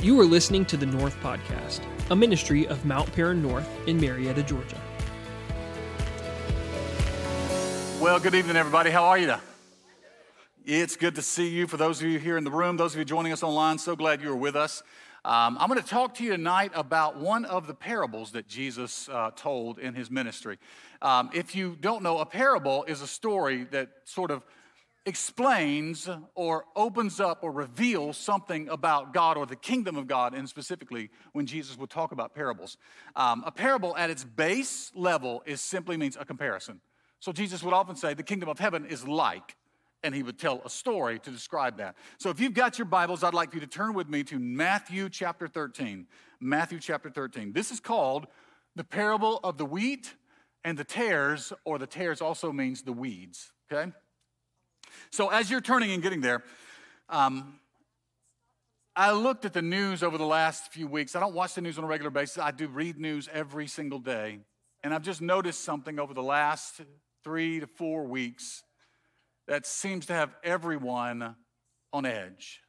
You are listening to the North Podcast, a ministry of Mount Paran North in Marietta, Georgia. Well, good evening, everybody. How are you? It's good to see you. For those of you here in the room, those of you joining us online, so glad you are with us. Um, I'm going to talk to you tonight about one of the parables that Jesus uh, told in his ministry. Um, if you don't know, a parable is a story that sort of explains or opens up or reveals something about God or the kingdom of God, and specifically when Jesus would talk about parables. Um, a parable at its base level is simply means a comparison. So Jesus would often say, the kingdom of heaven is like, and he would tell a story to describe that. So if you've got your Bibles, I'd like you to turn with me to Matthew chapter 13. Matthew chapter 13. This is called the parable of the wheat and the tares, or the tares also means the weeds, okay? So as you're turning and getting there, um, I looked at the news over the last few weeks. I don't watch the news on a regular basis. I do read news every single day. And I've just noticed something over the last three to four weeks that seems to have everyone on edge.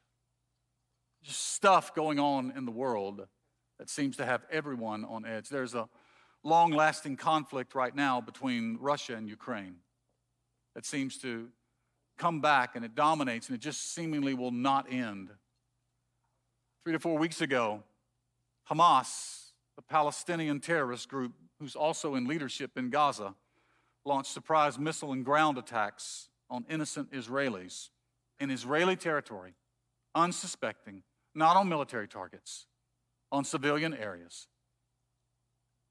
Just stuff going on in the world that seems to have everyone on edge. There's a long lasting conflict right now between Russia and Ukraine that seems to come back and it dominates and it just seemingly will not end. Three to four weeks ago, Hamas, the Palestinian terrorist group who's also in leadership in Gaza, launched surprise missile and ground attacks on innocent Israelis in Israeli territory, unsuspecting, not on military targets, on civilian areas.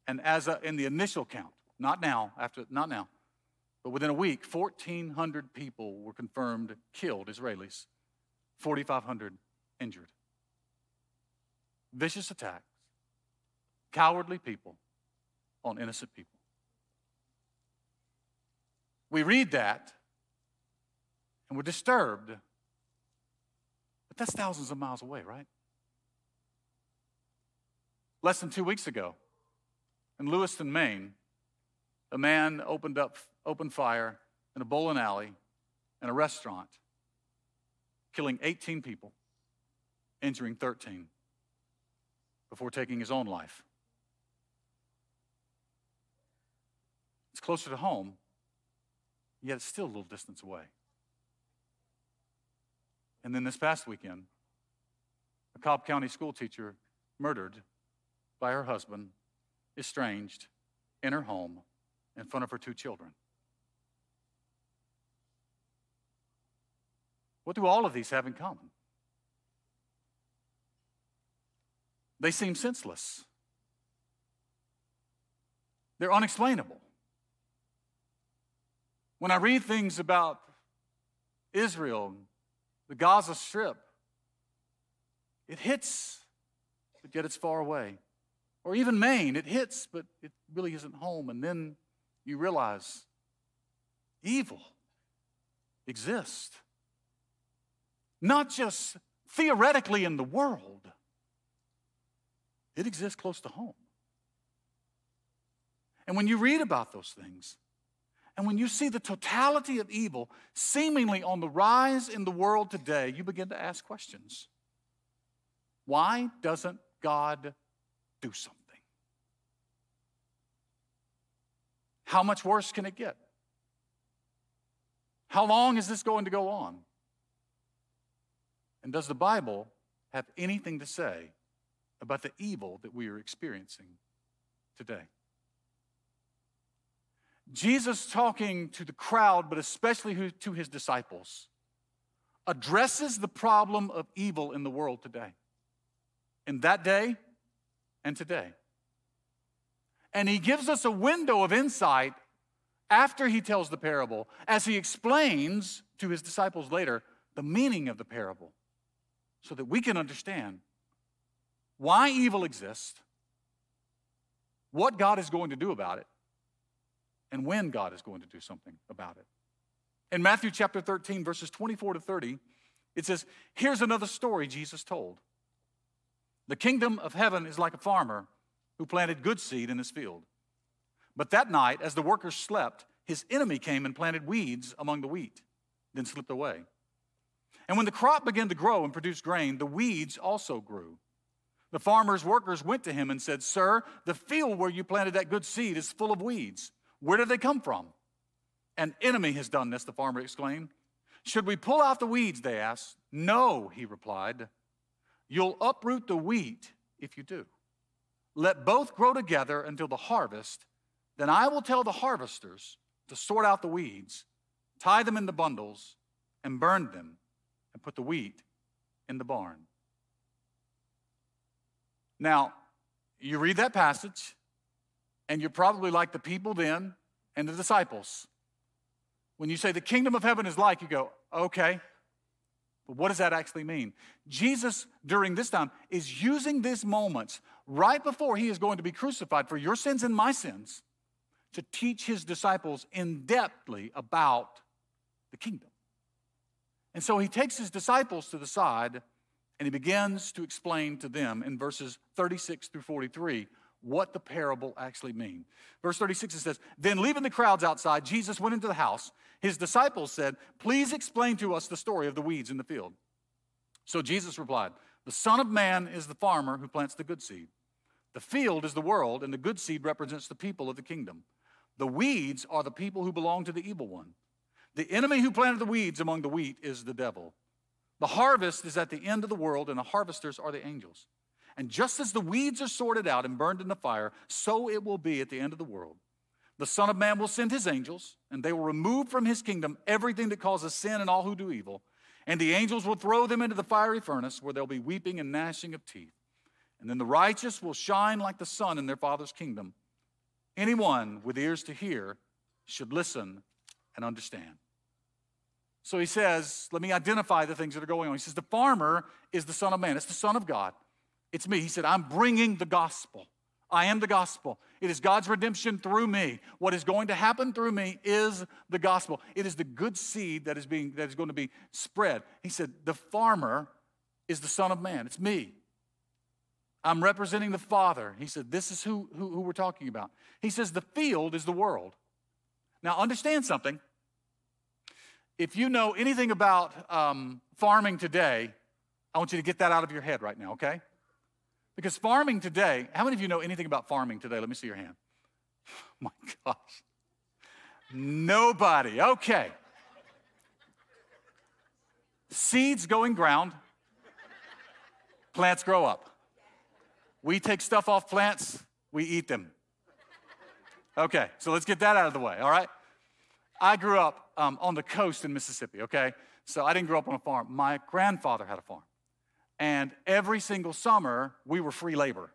And as a, in the initial count, not now, after not now, but within a week, 1,400 people were confirmed killed, Israelis, 4,500 injured. Vicious attacks, cowardly people on innocent people. We read that and we're disturbed, but that's thousands of miles away, right? Less than two weeks ago, in Lewiston, Maine, a man opened up opened fire in a bowling alley in a restaurant, killing 18 people, injuring 13 before taking his own life. It's closer to home, yet it's still a little distance away. And then this past weekend, a Cobb County school teacher murdered by her husband, estranged, in her home in front of her two children. What do all of these have in common? They seem senseless. They're unexplainable. When I read things about Israel, the Gaza Strip, it hits, but yet it's far away. Or even Maine, it hits, but it really isn't home. And then you realize evil exists. Not just theoretically in the world, it exists close to home. And when you read about those things, and when you see the totality of evil seemingly on the rise in the world today, you begin to ask questions. Why doesn't God do something? How much worse can it get? How long is this going to go on? And does the Bible have anything to say about the evil that we are experiencing today? Jesus, talking to the crowd, but especially to his disciples, addresses the problem of evil in the world today, in that day and today. And he gives us a window of insight after he tells the parable, as he explains to his disciples later the meaning of the parable so that we can understand why evil exists, what God is going to do about it, and when God is going to do something about it. In Matthew chapter 13, verses 24 to 30, it says, Here's another story Jesus told. The kingdom of heaven is like a farmer who planted good seed in his field. But that night, as the workers slept, his enemy came and planted weeds among the wheat, then slipped away. And when the crop began to grow and produce grain, the weeds also grew. The farmer's workers went to him and said, Sir, the field where you planted that good seed is full of weeds. Where did they come from? An enemy has done this, the farmer exclaimed. Should we pull out the weeds? They asked. No, he replied. You'll uproot the wheat if you do. Let both grow together until the harvest. Then I will tell the harvesters to sort out the weeds, tie them into bundles, and burn them, and put the wheat in the barn. Now, you read that passage, and you're probably like the people then and the disciples. When you say the kingdom of heaven is like, you go, okay, but what does that actually mean? Jesus, during this time, is using these moments right before he is going to be crucified for your sins and my sins to teach his disciples in depthly about the kingdom. And so he takes his disciples to the side and he begins to explain to them in verses 36 through 43 what the parable actually mean. Verse 36 it says, Then leaving the crowds outside, Jesus went into the house. His disciples said, Please explain to us the story of the weeds in the field. So Jesus replied, The Son of Man is the farmer who plants the good seed. The field is the world, and the good seed represents the people of the kingdom. The weeds are the people who belong to the evil one. The enemy who planted the weeds among the wheat is the devil. The harvest is at the end of the world, and the harvesters are the angels. And just as the weeds are sorted out and burned in the fire, so it will be at the end of the world. The Son of Man will send his angels, and they will remove from his kingdom everything that causes sin and all who do evil. And the angels will throw them into the fiery furnace, where there'll be weeping and gnashing of teeth. And then the righteous will shine like the sun in their Father's kingdom. Anyone with ears to hear should listen and understand. So he says, Let me identify the things that are going on. He says, The farmer is the Son of Man, it's the Son of God. It's me. He said, I'm bringing the gospel. I am the gospel. It is God's redemption through me. What is going to happen through me is the gospel. It is the good seed that is being that is going to be spread. He said, the farmer is the son of man. It's me. I'm representing the Father. He said, This is who, who, who we're talking about. He says, The field is the world. Now, understand something if you know anything about um, farming today, I want you to get that out of your head right now, okay? Because farming today, how many of you know anything about farming today? Let me see your hand. Oh my gosh. Nobody. Okay. Seeds go in ground, plants grow up. We take stuff off plants, we eat them. Okay, so let's get that out of the way, all right? I grew up um, on the coast in Mississippi, okay? So I didn't grow up on a farm. My grandfather had a farm. And every single summer, we were free labor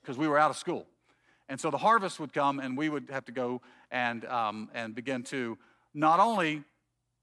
because we were out of school. And so the harvest would come, and we would have to go and, um, and begin to not only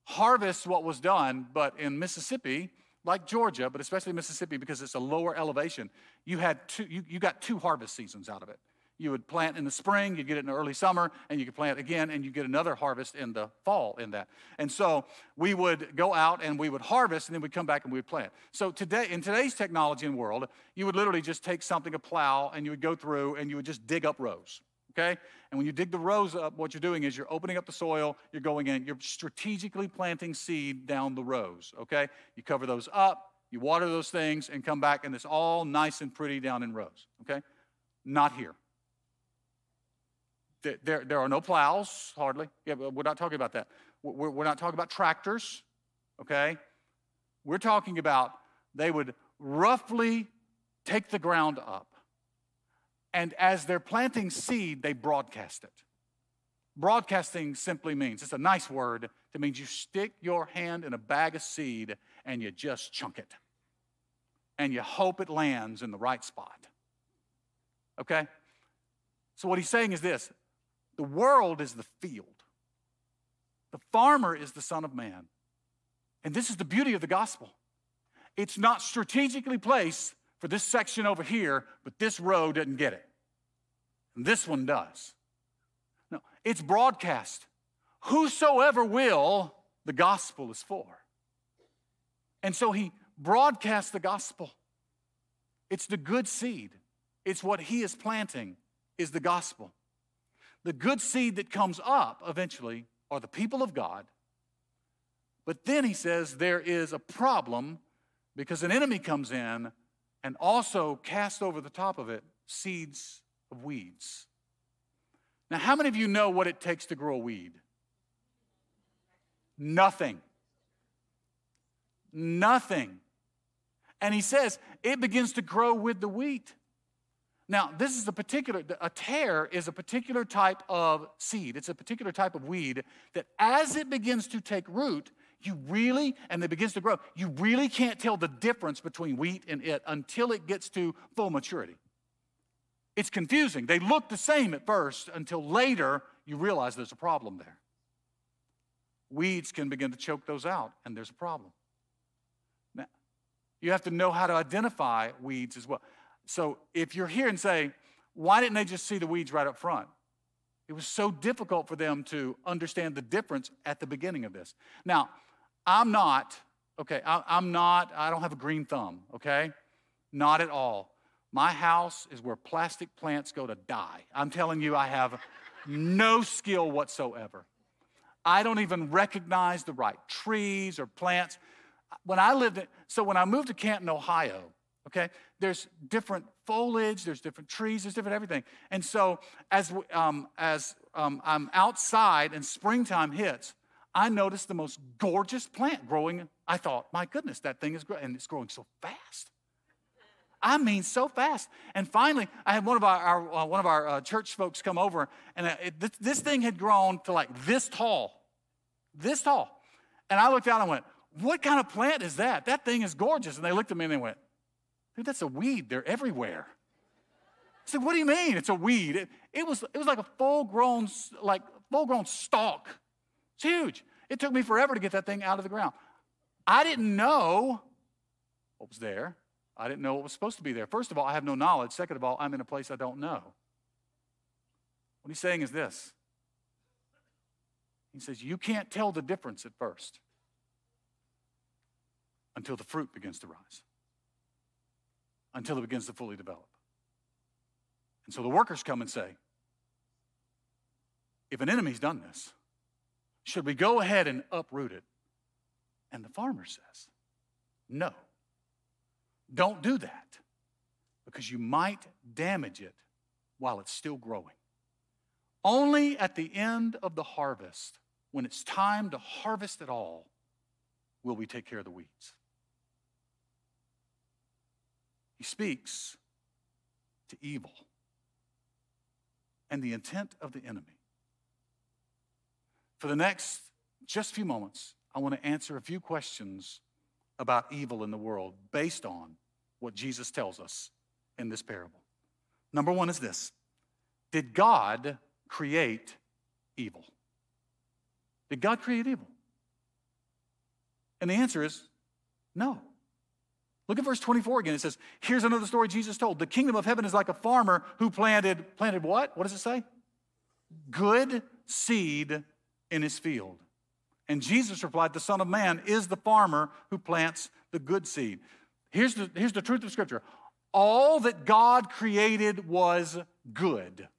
harvest what was done, but in Mississippi, like Georgia, but especially Mississippi because it's a lower elevation, you, had two, you, you got two harvest seasons out of it. You would plant in the spring, you'd get it in the early summer, and you could plant again, and you get another harvest in the fall in that. And so we would go out and we would harvest, and then we'd come back and we would plant. So today, in today's technology and world, you would literally just take something, a plow, and you would go through and you would just dig up rows. Okay? And when you dig the rows up, what you're doing is you're opening up the soil, you're going in, you're strategically planting seed down the rows. Okay? You cover those up, you water those things, and come back, and it's all nice and pretty down in rows. Okay? Not here. There, there are no plows, hardly. Yeah, we're not talking about that. We're, we're not talking about tractors, okay? We're talking about they would roughly take the ground up. And as they're planting seed, they broadcast it. Broadcasting simply means, it's a nice word, it means you stick your hand in a bag of seed and you just chunk it. And you hope it lands in the right spot. Okay? So, what he's saying is this the world is the field, the farmer is the Son of Man. And this is the beauty of the gospel. It's not strategically placed for this section over here, but this row doesn't get it. And this one does. No, it's broadcast. Whosoever will, the gospel is for. And so he broadcasts the gospel. It's the good seed. It's what he is planting is the gospel. The good seed that comes up eventually are the people of God. But then he says there is a problem because an enemy comes in and also casts over the top of it seeds of weeds. Now, how many of you know what it takes to grow a weed? Nothing. Nothing. And he says it begins to grow with the wheat. Now, this is a particular, a tare is a particular type of seed. It's a particular type of weed that as it begins to take root, you really, and it begins to grow, you really can't tell the difference between wheat and it until it gets to full maturity. It's confusing. They look the same at first until later you realize there's a problem there. Weeds can begin to choke those out, and there's a problem. Now, you have to know how to identify weeds as well. So if you're here and say, why didn't they just see the weeds right up front? It was so difficult for them to understand the difference at the beginning of this. Now, I'm not, okay, I, am not, I don't have a green thumb, okay? Not at all. My house is where plastic plants go to die. I'm telling you, I have no skill whatsoever. I don't even recognize the right trees or plants. When I lived in, so when I moved to Canton, Ohio, okay, there's different foliage, there's different trees, there's different everything. And so as, um, as um, I'm outside and springtime hits, I noticed the most gorgeous plant growing. I thought, my goodness, that thing is growing, and it's growing so fast. I mean, so fast. And finally, I had one of our, our uh, one of our uh, church folks come over, and uh, it, this, this thing had grown to like this tall, this tall. And I looked out and went, "What kind of plant is that? That thing is gorgeous." And they looked at me and they went, "Dude, that's a weed. They're everywhere." I said, "What do you mean? It's a weed? It, it was it was like a full-grown like full-grown stalk. It's huge. It took me forever to get that thing out of the ground. I didn't know what was there." I didn't know what was supposed to be there. First of all, I have no knowledge. Second of all, I'm in a place I don't know. What he's saying is this He says, You can't tell the difference at first until the fruit begins to rise, until it begins to fully develop. And so the workers come and say, If an enemy's done this, should we go ahead and uproot it? And the farmer says, No. Don't do that because you might damage it while it's still growing. Only at the end of the harvest, when it's time to harvest it all, will we take care of the weeds. He speaks to evil and the intent of the enemy. For the next just few moments, I want to answer a few questions about evil in the world based on what Jesus tells us in this parable. Number one is this Did God create evil? Did God create evil? And the answer is no. Look at verse 24 again. It says, Here's another story Jesus told. The kingdom of heaven is like a farmer who planted, planted what? What does it say? Good seed in his field. And Jesus replied, The Son of Man is the farmer who plants the good seed. Here's the, here's the truth of Scripture all that God created was good.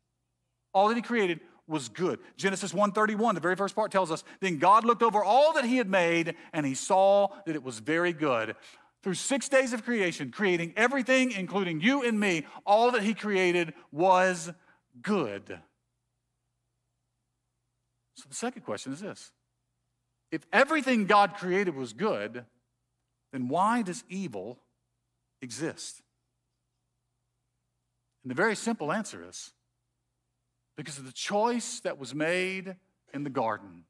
All that He created was good. Genesis 1:31, the very first part tells us, then God looked over all that he had made and he saw that it was very good. Through 6 days of creation, creating everything including you and me, all that he created was good. So the second question is this. If everything God created was good, then why does evil exist? And the very simple answer is because of the choice that was made in the garden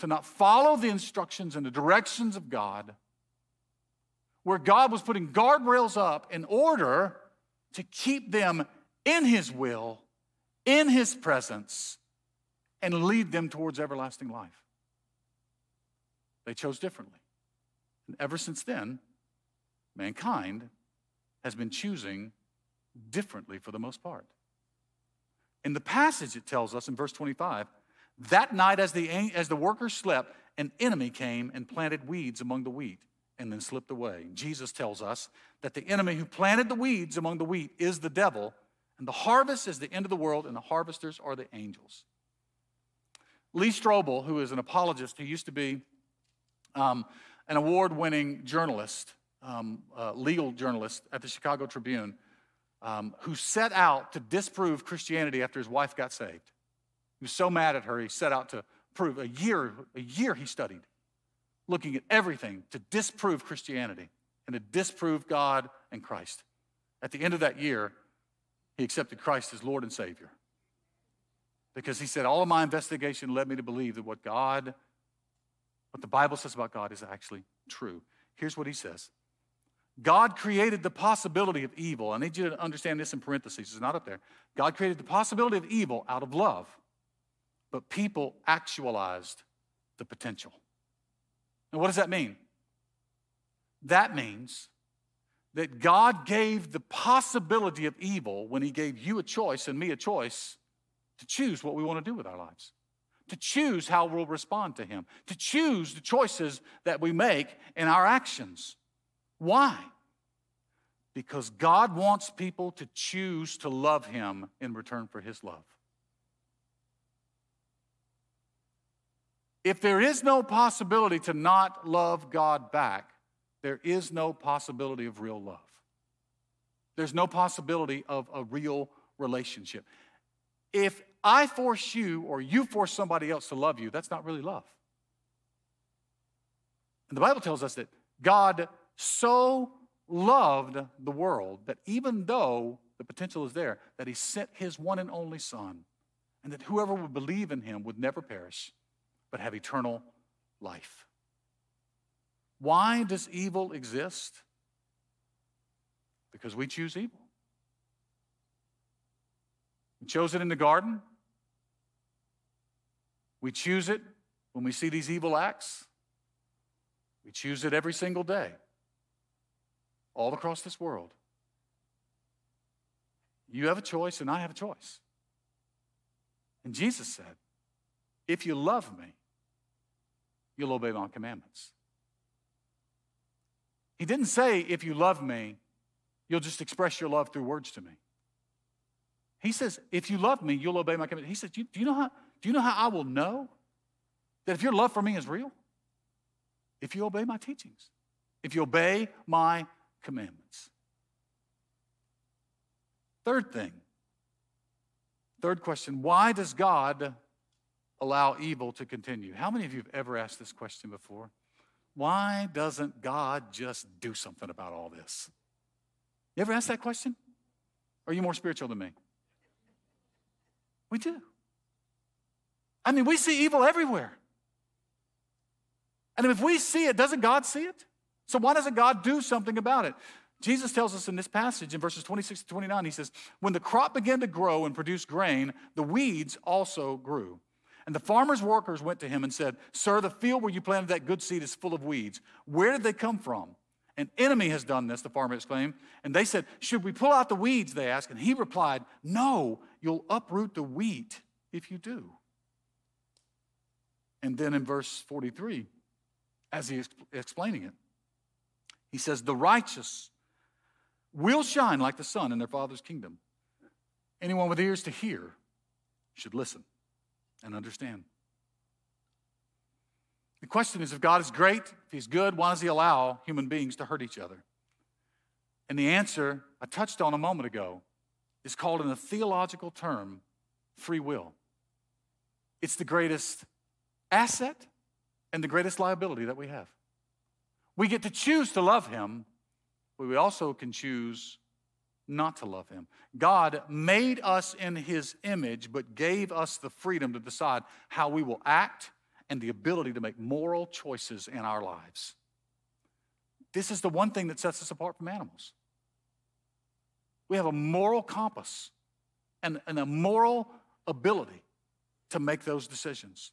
to not follow the instructions and the directions of God, where God was putting guardrails up in order to keep them in His will, in His presence, and lead them towards everlasting life. They chose differently. And ever since then, mankind has been choosing differently for the most part. In the passage, it tells us in verse 25 that night, as the, as the workers slept, an enemy came and planted weeds among the wheat and then slipped away. Jesus tells us that the enemy who planted the weeds among the wheat is the devil, and the harvest is the end of the world, and the harvesters are the angels. Lee Strobel, who is an apologist, who used to be um, an award winning journalist, um, uh, legal journalist at the Chicago Tribune um, who set out to disprove Christianity after his wife got saved. He was so mad at her, he set out to prove a year, a year he studied, looking at everything to disprove Christianity and to disprove God and Christ. At the end of that year, he accepted Christ as Lord and Savior. Because he said, All of my investigation led me to believe that what God, what the Bible says about God is actually true. Here's what he says God created the possibility of evil. I need you to understand this in parentheses, it's not up there. God created the possibility of evil out of love, but people actualized the potential. And what does that mean? That means that God gave the possibility of evil when He gave you a choice and me a choice to choose what we want to do with our lives, to choose how we'll respond to Him, to choose the choices that we make in our actions. Why? Because God wants people to choose to love Him in return for His love. If there is no possibility to not love God back, there is no possibility of real love. There's no possibility of a real relationship. If I force you or you force somebody else to love you, that's not really love. And the Bible tells us that God so loved the world that even though the potential is there, that he sent his one and only Son, and that whoever would believe in him would never perish, but have eternal life. Why does evil exist? Because we choose evil. We chose it in the garden. We choose it when we see these evil acts. We choose it every single day, all across this world. You have a choice, and I have a choice. And Jesus said, If you love me, you'll obey my commandments. He didn't say, if you love me, you'll just express your love through words to me. He says, if you love me, you'll obey my commandments. He says, do you, know how, do you know how I will know that if your love for me is real? If you obey my teachings, if you obey my commandments. Third thing, third question why does God allow evil to continue? How many of you have ever asked this question before? Why doesn't God just do something about all this? You ever ask that question? Are you more spiritual than me? We do. I mean, we see evil everywhere. And if we see it, doesn't God see it? So why doesn't God do something about it? Jesus tells us in this passage in verses 26 to 29, he says, When the crop began to grow and produce grain, the weeds also grew. And the farmer's workers went to him and said, Sir, the field where you planted that good seed is full of weeds. Where did they come from? An enemy has done this, the farmer exclaimed. And they said, Should we pull out the weeds? They asked. And he replied, No, you'll uproot the wheat if you do. And then in verse 43, as he's explaining it, he says, The righteous will shine like the sun in their Father's kingdom. Anyone with ears to hear should listen and understand. The question is if God is great, if He's good, why does He allow human beings to hurt each other? And the answer I touched on a moment ago is called in a theological term free will. It's the greatest asset and the greatest liability that we have. We get to choose to love Him, but we also can choose not to love him. God made us in his image, but gave us the freedom to decide how we will act and the ability to make moral choices in our lives. This is the one thing that sets us apart from animals. We have a moral compass and, and a moral ability to make those decisions.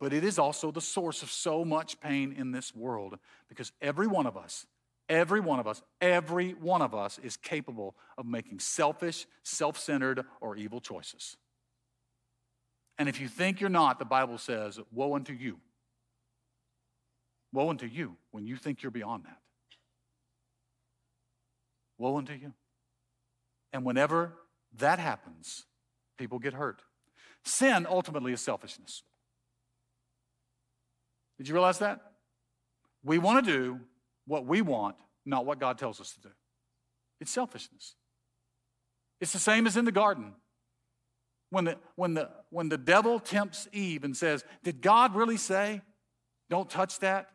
But it is also the source of so much pain in this world because every one of us Every one of us, every one of us is capable of making selfish, self centered, or evil choices. And if you think you're not, the Bible says, Woe unto you. Woe unto you when you think you're beyond that. Woe unto you. And whenever that happens, people get hurt. Sin ultimately is selfishness. Did you realize that? We want to do what we want, not what God tells us to do. It's selfishness. It's the same as in the garden. When the, when, the, when the devil tempts Eve and says, Did God really say, don't touch that?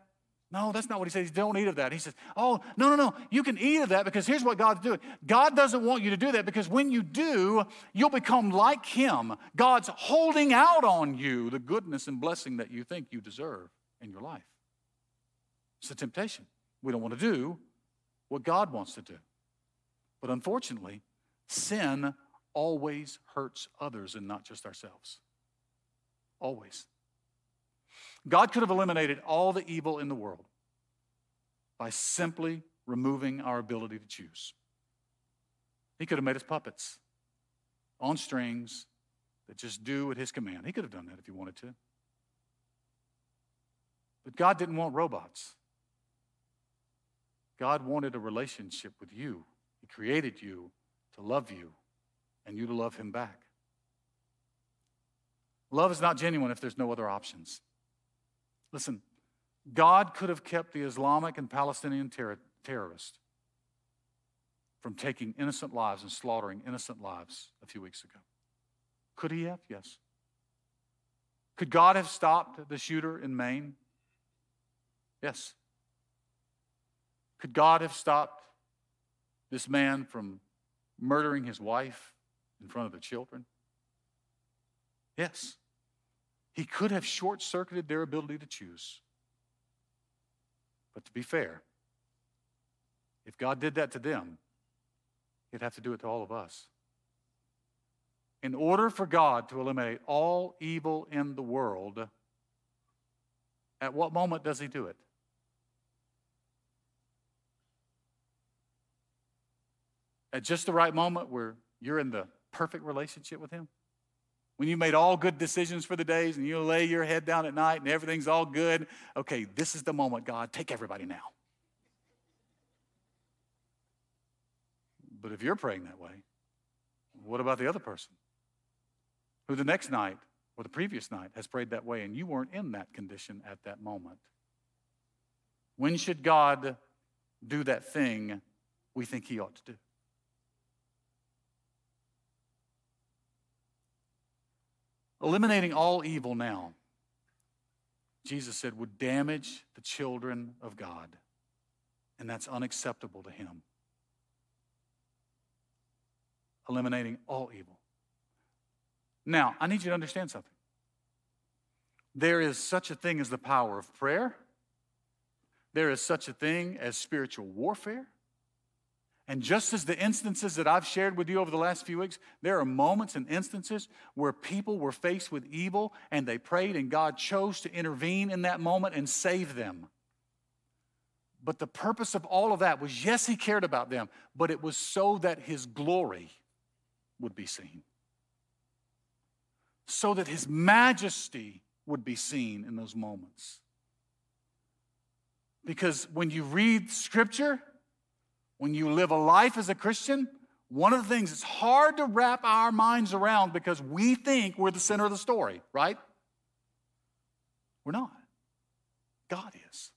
No, that's not what he says. Don't eat of that. He says, Oh, no, no, no. You can eat of that because here's what God's doing. God doesn't want you to do that because when you do, you'll become like Him. God's holding out on you the goodness and blessing that you think you deserve in your life. It's a temptation. We don't want to do what God wants to do. But unfortunately, sin always hurts others and not just ourselves. Always. God could have eliminated all the evil in the world by simply removing our ability to choose. He could have made us puppets on strings that just do at his command. He could have done that if he wanted to. But God didn't want robots. God wanted a relationship with you. He created you to love you and you to love him back. Love is not genuine if there's no other options. Listen, God could have kept the Islamic and Palestinian ter- terrorists from taking innocent lives and slaughtering innocent lives a few weeks ago. Could he have? Yes. Could God have stopped the shooter in Maine? Yes. Could God have stopped this man from murdering his wife in front of the children? Yes. He could have short circuited their ability to choose. But to be fair, if God did that to them, He'd have to do it to all of us. In order for God to eliminate all evil in the world, at what moment does He do it? At just the right moment where you're in the perfect relationship with Him? When you made all good decisions for the days and you lay your head down at night and everything's all good, okay, this is the moment, God, take everybody now. But if you're praying that way, what about the other person who the next night or the previous night has prayed that way and you weren't in that condition at that moment? When should God do that thing we think He ought to do? Eliminating all evil now, Jesus said, would damage the children of God. And that's unacceptable to him. Eliminating all evil. Now, I need you to understand something. There is such a thing as the power of prayer. There is such a thing as spiritual warfare. And just as the instances that I've shared with you over the last few weeks, there are moments and instances where people were faced with evil and they prayed, and God chose to intervene in that moment and save them. But the purpose of all of that was yes, He cared about them, but it was so that His glory would be seen, so that His majesty would be seen in those moments. Because when you read Scripture, when you live a life as a Christian, one of the things it's hard to wrap our minds around because we think we're the center of the story, right? We're not. God is.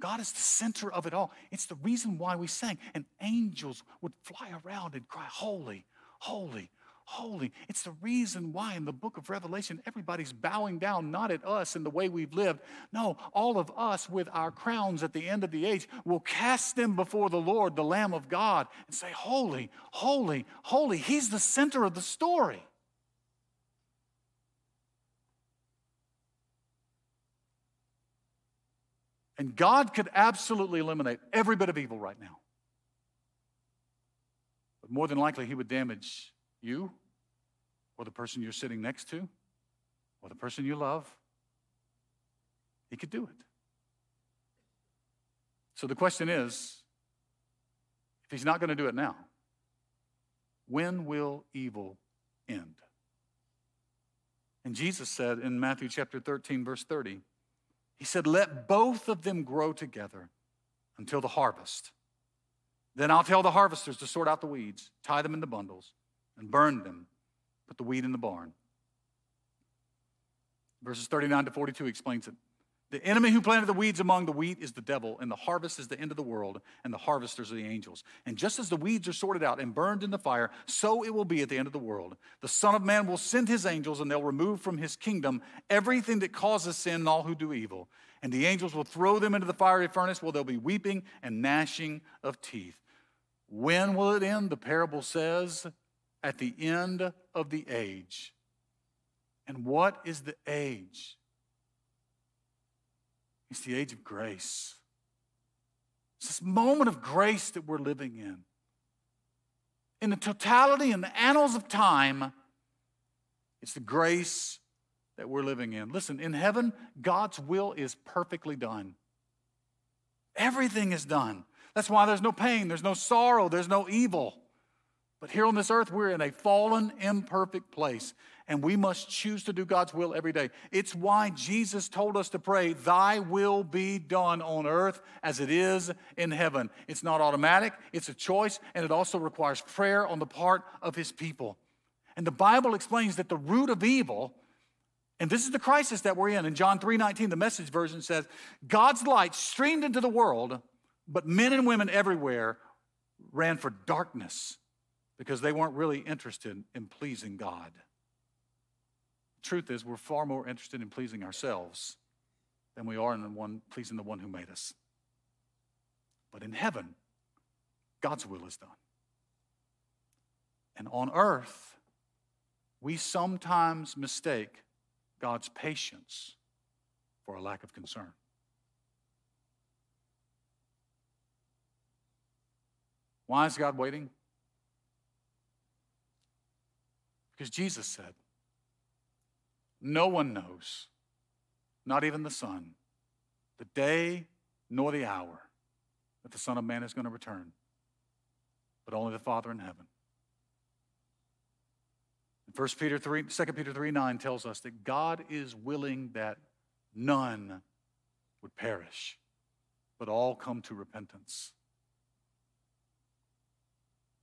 God is the center of it all. It's the reason why we sang, and angels would fly around and cry, Holy, holy, holy. It's the reason why in the book of Revelation, everybody's bowing down, not at us and the way we've lived. No, all of us with our crowns at the end of the age will cast them before the Lord, the Lamb of God, and say, Holy, holy, holy. He's the center of the story. And God could absolutely eliminate every bit of evil right now. But more than likely, He would damage you or the person you're sitting next to or the person you love, he could do it. So the question is if he's not going to do it now, when will evil end? And Jesus said in Matthew chapter 13, verse 30, He said, Let both of them grow together until the harvest. Then I'll tell the harvesters to sort out the weeds, tie them into bundles, and burned them, put the wheat in the barn. Verses 39 to 42 explains it. The enemy who planted the weeds among the wheat is the devil, and the harvest is the end of the world, and the harvesters are the angels. And just as the weeds are sorted out and burned in the fire, so it will be at the end of the world. The Son of Man will send his angels, and they'll remove from his kingdom everything that causes sin and all who do evil. And the angels will throw them into the fiery furnace where there'll be weeping and gnashing of teeth. When will it end? The parable says, at the end of the age. And what is the age? It's the age of grace. It's this moment of grace that we're living in. In the totality and the annals of time, it's the grace that we're living in. Listen, in heaven, God's will is perfectly done. Everything is done. That's why there's no pain, there's no sorrow, there's no evil. But here on this earth, we're in a fallen, imperfect place, and we must choose to do God's will every day. It's why Jesus told us to pray, Thy will be done on earth as it is in heaven. It's not automatic, it's a choice, and it also requires prayer on the part of His people. And the Bible explains that the root of evil, and this is the crisis that we're in. In John 3 19, the message version says, God's light streamed into the world, but men and women everywhere ran for darkness because they weren't really interested in pleasing God. The truth is, we're far more interested in pleasing ourselves than we are in the one, pleasing the one who made us. But in heaven, God's will is done. And on earth, we sometimes mistake God's patience for a lack of concern. Why is God waiting? Because Jesus said, No one knows, not even the Son, the day nor the hour that the Son of Man is going to return, but only the Father in heaven. 1 Peter 3, 2 Peter 3 9 tells us that God is willing that none would perish, but all come to repentance.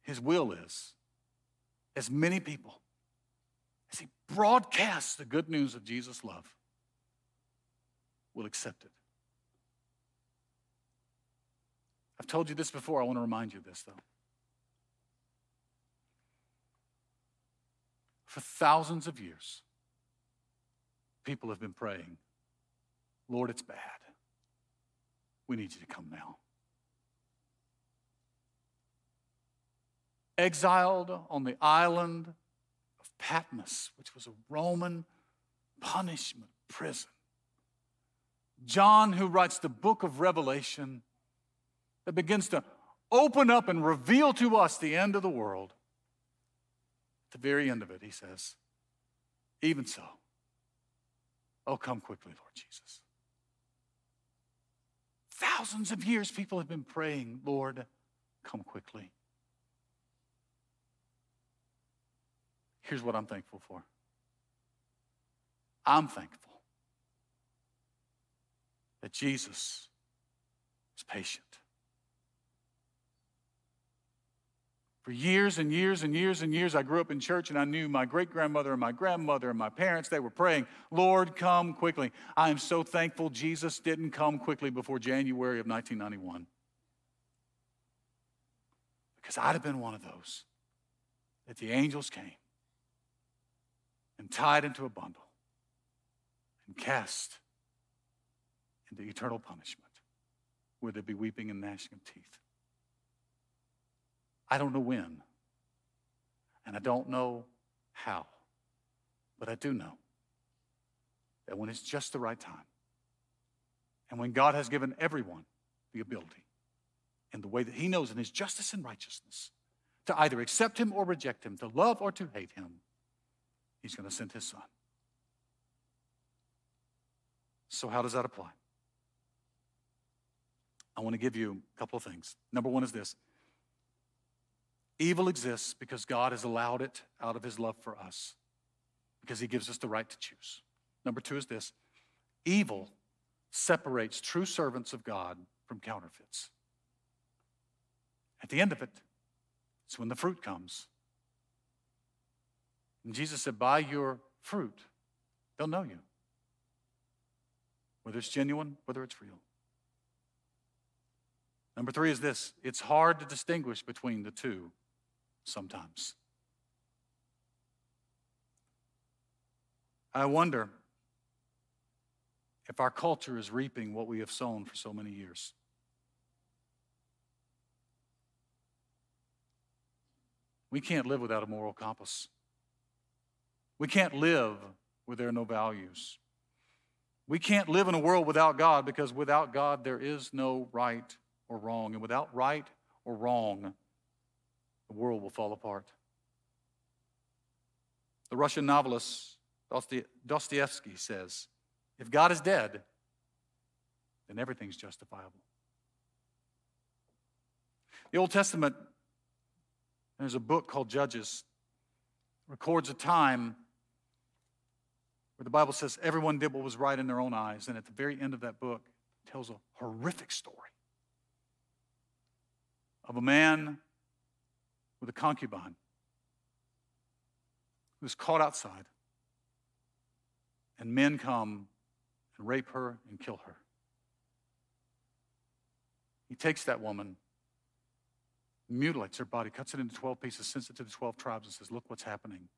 His will is as many people broadcasts the good news of Jesus' love, will accept it. I've told you this before. I want to remind you of this, though. For thousands of years, people have been praying, Lord, it's bad. We need you to come now. Exiled on the island Patmos, which was a Roman punishment prison. John, who writes the book of Revelation, that begins to open up and reveal to us the end of the world. At the very end of it, he says, Even so, oh, come quickly, Lord Jesus. Thousands of years people have been praying, Lord, come quickly. Here's what I'm thankful for I'm thankful that Jesus is patient. For years and years and years and years, I grew up in church and I knew my great grandmother and my grandmother and my parents, they were praying, Lord, come quickly. I am so thankful Jesus didn't come quickly before January of 1991. Because I'd have been one of those that the angels came and tied into a bundle and cast into eternal punishment where there be weeping and gnashing of teeth. I don't know when, and I don't know how, but I do know that when it's just the right time, and when God has given everyone the ability, in the way that He knows in His justice and righteousness, to either accept Him or reject Him, to love or to hate Him, He's going to send his son. So, how does that apply? I want to give you a couple of things. Number one is this evil exists because God has allowed it out of his love for us, because he gives us the right to choose. Number two is this evil separates true servants of God from counterfeits. At the end of it, it's when the fruit comes and Jesus said, By your fruit, they'll know you. whether it's genuine, whether it's real. Number three is this it's hard to distinguish between the two sometimes. I wonder if our culture is reaping what we have sown for so many years. We can't live without a moral compass. We can't live where there are no values. We can't live in a world without God because without God there is no right or wrong. And without right or wrong, the world will fall apart. The Russian novelist Dostoevsky says if God is dead, then everything's justifiable. The Old Testament, there's a book called Judges, records a time where the Bible says everyone did what was right in their own eyes. And at the very end of that book, tells a horrific story of a man with a concubine who's caught outside. And men come and rape her and kill her. He takes that woman, mutilates her body, cuts it into 12 pieces, sends it to the 12 tribes, and says, Look what's happening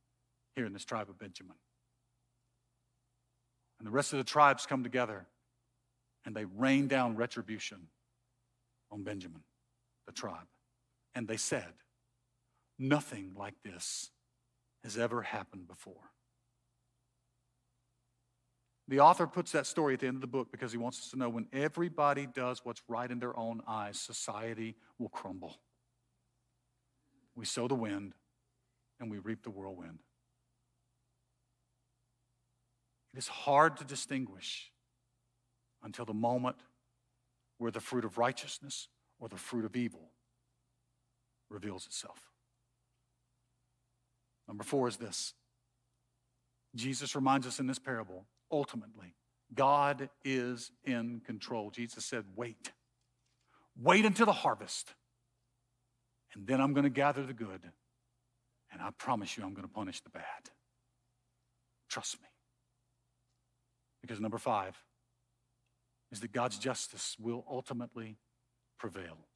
here in this tribe of Benjamin. And the rest of the tribes come together and they rain down retribution on Benjamin, the tribe. And they said, Nothing like this has ever happened before. The author puts that story at the end of the book because he wants us to know when everybody does what's right in their own eyes, society will crumble. We sow the wind and we reap the whirlwind. It is hard to distinguish until the moment where the fruit of righteousness or the fruit of evil reveals itself. Number four is this Jesus reminds us in this parable ultimately, God is in control. Jesus said, Wait. Wait until the harvest, and then I'm going to gather the good, and I promise you I'm going to punish the bad. Trust me. Because number five is that God's justice will ultimately prevail.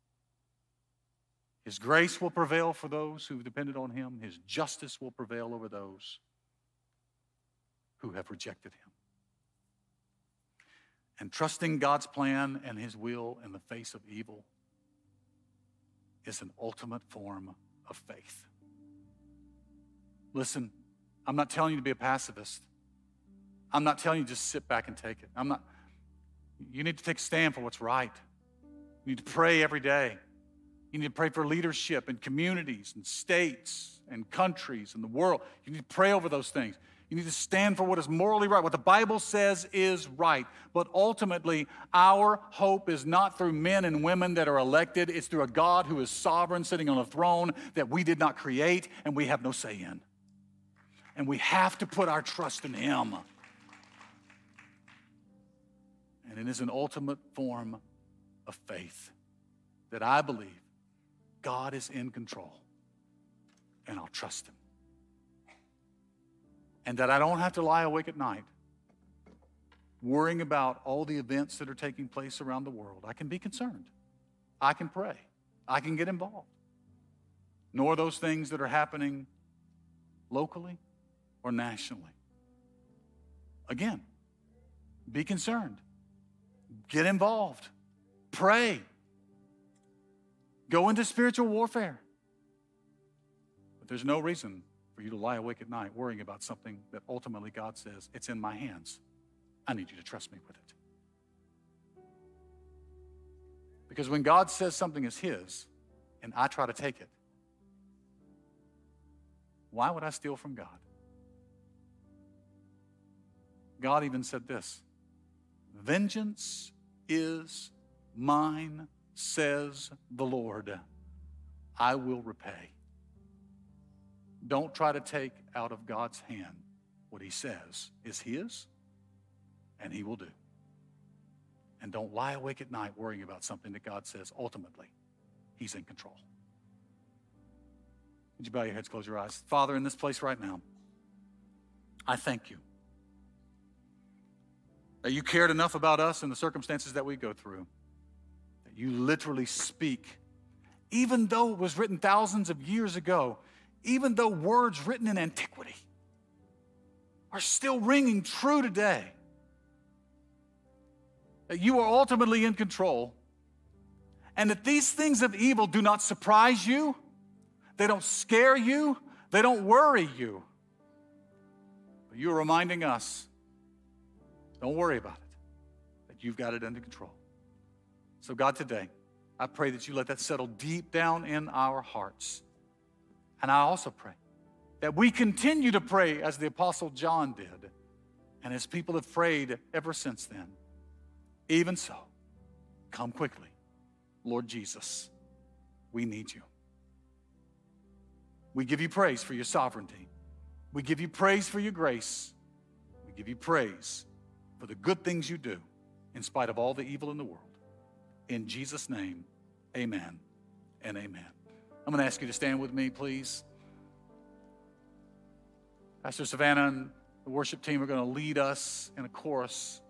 His grace will prevail for those who've depended on Him, His justice will prevail over those who have rejected Him. And trusting God's plan and His will in the face of evil is an ultimate form of faith. Listen, I'm not telling you to be a pacifist. I'm not telling you just sit back and take it. I'm not. You need to take a stand for what's right. You need to pray every day. You need to pray for leadership in communities and states and countries and the world. You need to pray over those things. You need to stand for what is morally right, what the Bible says is right. But ultimately, our hope is not through men and women that are elected, it's through a God who is sovereign, sitting on a throne that we did not create and we have no say in. And we have to put our trust in Him. And it is an ultimate form of faith that I believe God is in control and I'll trust Him and that I don't have to lie awake at night worrying about all the events that are taking place around the world. I can be concerned. I can pray. I can get involved. Nor those things that are happening locally or nationally. Again, be concerned. Get involved. Pray. Go into spiritual warfare. But there's no reason for you to lie awake at night worrying about something that ultimately God says, it's in my hands. I need you to trust me with it. Because when God says something is His and I try to take it, why would I steal from God? God even said this Vengeance is mine, says the Lord. I will repay. Don't try to take out of God's hand what He says is His, and He will do. And don't lie awake at night worrying about something that God says ultimately He's in control. Would you bow your heads, close your eyes? Father, in this place right now, I thank you that you cared enough about us and the circumstances that we go through, that you literally speak, even though it was written thousands of years ago, even though words written in antiquity are still ringing true today. That you are ultimately in control, and that these things of evil do not surprise you, they don't scare you, they don't worry you. But you're reminding us don't worry about it, that you've got it under control. So, God, today, I pray that you let that settle deep down in our hearts. And I also pray that we continue to pray as the Apostle John did, and as people have prayed ever since then. Even so, come quickly, Lord Jesus. We need you. We give you praise for your sovereignty. We give you praise for your grace. We give you praise for the good things you do in spite of all the evil in the world. In Jesus' name, amen and amen. I'm going to ask you to stand with me, please. Pastor Savannah and the worship team are going to lead us in a chorus.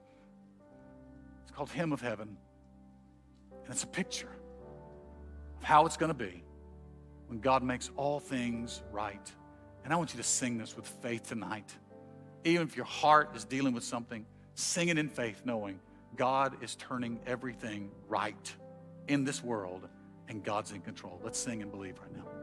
It's called Hymn of Heaven. And it's a picture of how it's going to be when God makes all things right. And I want you to sing this with faith tonight. Even if your heart is dealing with something, Sing it in faith, knowing God is turning everything right in this world and God's in control. Let's sing and believe right now.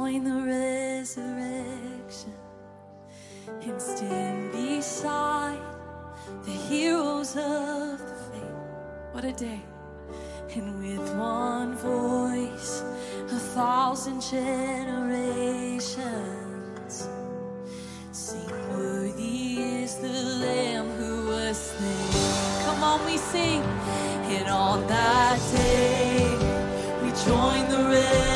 join the resurrection and stand beside the heroes of the faith. What a day! And with one voice, a thousand generations sing, Worthy is the Lamb who was slain. Come on, we sing. And on that day, we join the resurrection.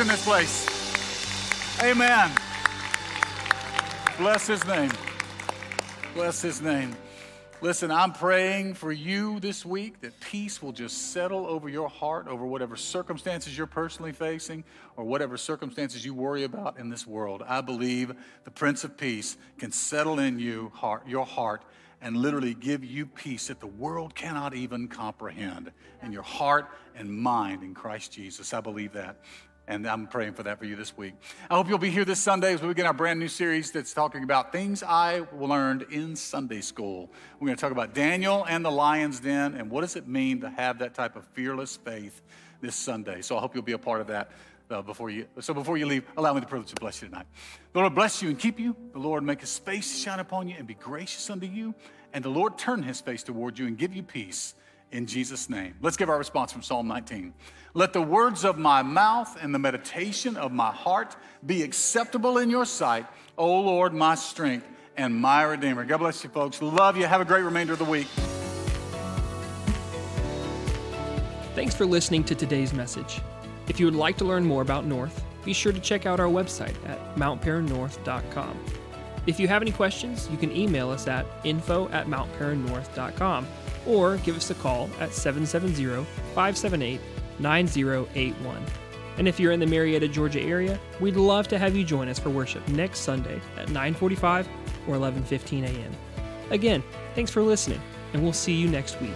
In this place. Amen. Bless his name. Bless his name. Listen, I'm praying for you this week that peace will just settle over your heart, over whatever circumstances you're personally facing, or whatever circumstances you worry about in this world. I believe the Prince of Peace can settle in you, heart, your heart and literally give you peace that the world cannot even comprehend in your heart and mind in Christ Jesus. I believe that. And I'm praying for that for you this week. I hope you'll be here this Sunday as we begin our brand new series that's talking about things I learned in Sunday school. We're going to talk about Daniel and the lion's den and what does it mean to have that type of fearless faith this Sunday. So I hope you'll be a part of that. Uh, before you, so before you leave, allow me the privilege to bless you tonight. The Lord bless you and keep you. The Lord make his face shine upon you and be gracious unto you. And the Lord turn his face toward you and give you peace in Jesus' name. Let's give our response from Psalm 19. Let the words of my mouth and the meditation of my heart be acceptable in your sight, O Lord, my strength and my Redeemer. God bless you, folks. Love you. Have a great remainder of the week. Thanks for listening to today's message. If you would like to learn more about North, be sure to check out our website at mountparannorth.com. If you have any questions, you can email us at info at mountparannorth.com or give us a call at 770 578 9081. And if you're in the Marietta, Georgia area, we'd love to have you join us for worship next Sunday at 9:45 or 11:15 a.m. Again, thanks for listening, and we'll see you next week.